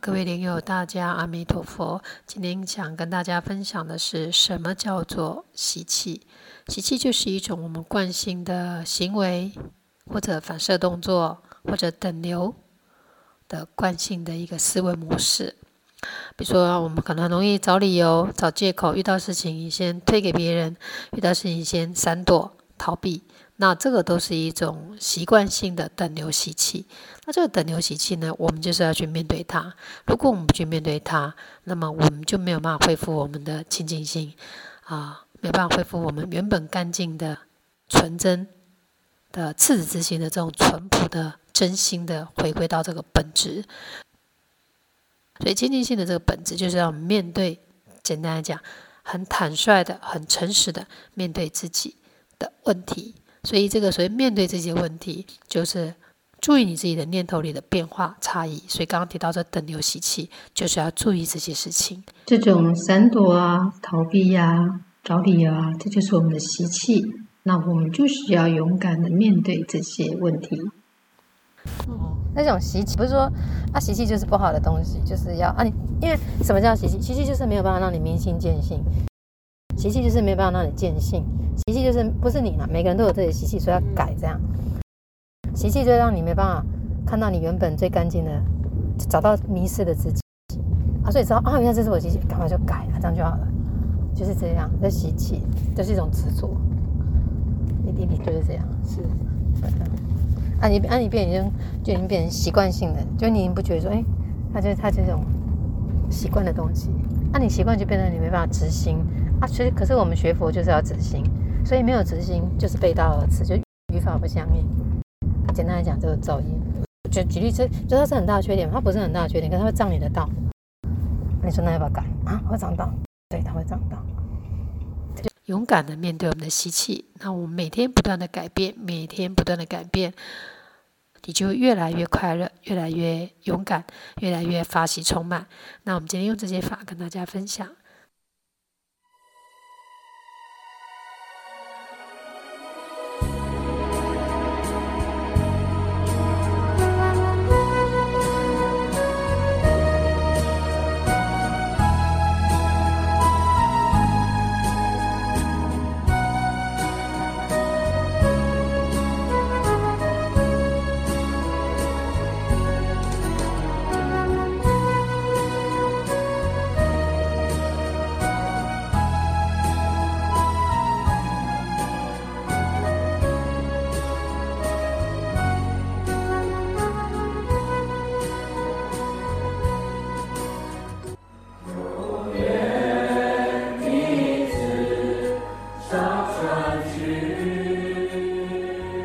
各位莲友，大家阿弥陀佛。今天想跟大家分享的是什么叫做习气？习气就是一种我们惯性的行为，或者反射动作，或者等流的惯性的一个思维模式。比如说，我们可能很容易找理由、找借口，遇到事情你先推给别人，遇到事情先闪躲、逃避。那这个都是一种习惯性的等流习气。那这个等流习气呢，我们就是要去面对它。如果我们不去面对它，那么我们就没有办法恢复我们的清净心啊，没办法恢复我们原本干净的、纯真的、赤子之心的这种淳朴的真心的回归到这个本质。所以清净心的这个本质，就是要面对。简单来讲，很坦率的、很诚实的面对自己的问题。所以，这个所以面对这些问题，就是注意你自己的念头里的变化差异。所以，刚刚提到这等流习气，就是要注意这些事情。这种闪躲啊、逃避呀、啊、找理由啊，这就是我们的习气。那我们就是要勇敢的面对这些问题。嗯，那种习气不是说啊，习气就是不好的东西，就是要啊你，因为什么叫习气？习气就是没有办法让你明心见性，习气就是没有办法让你见性。习气就是不是你嘛？每个人都有自己的习气，所以要改这样。习气就让你没办法看到你原本最干净的，找到迷失的自己啊。所以知道啊，原来这是我习气，赶快就改了，这样就好了。就是这样，这习气就是一种执着。你弟弟就是这样，是。啊你啊你变已经就已经变成习惯性的，就你不觉得说，哎，他就他这种习惯的东西，那、你习惯就变成你没办法执行啊。所以可是我们学佛就是要执行。所以没有执行就是背道而驰，就语法不相应。简单来讲，就是噪音。就举例子，就它是很大的缺点，它不是很大的缺点，可是它会障你的道。你说那要不要改啊？会障道，对，它会障道。勇敢的面对我们的习气，那我们每天不断的改变，每天不断的改变，你就越来越快乐，越来越勇敢，越来越发喜充满。那我们今天用这些法跟大家分享。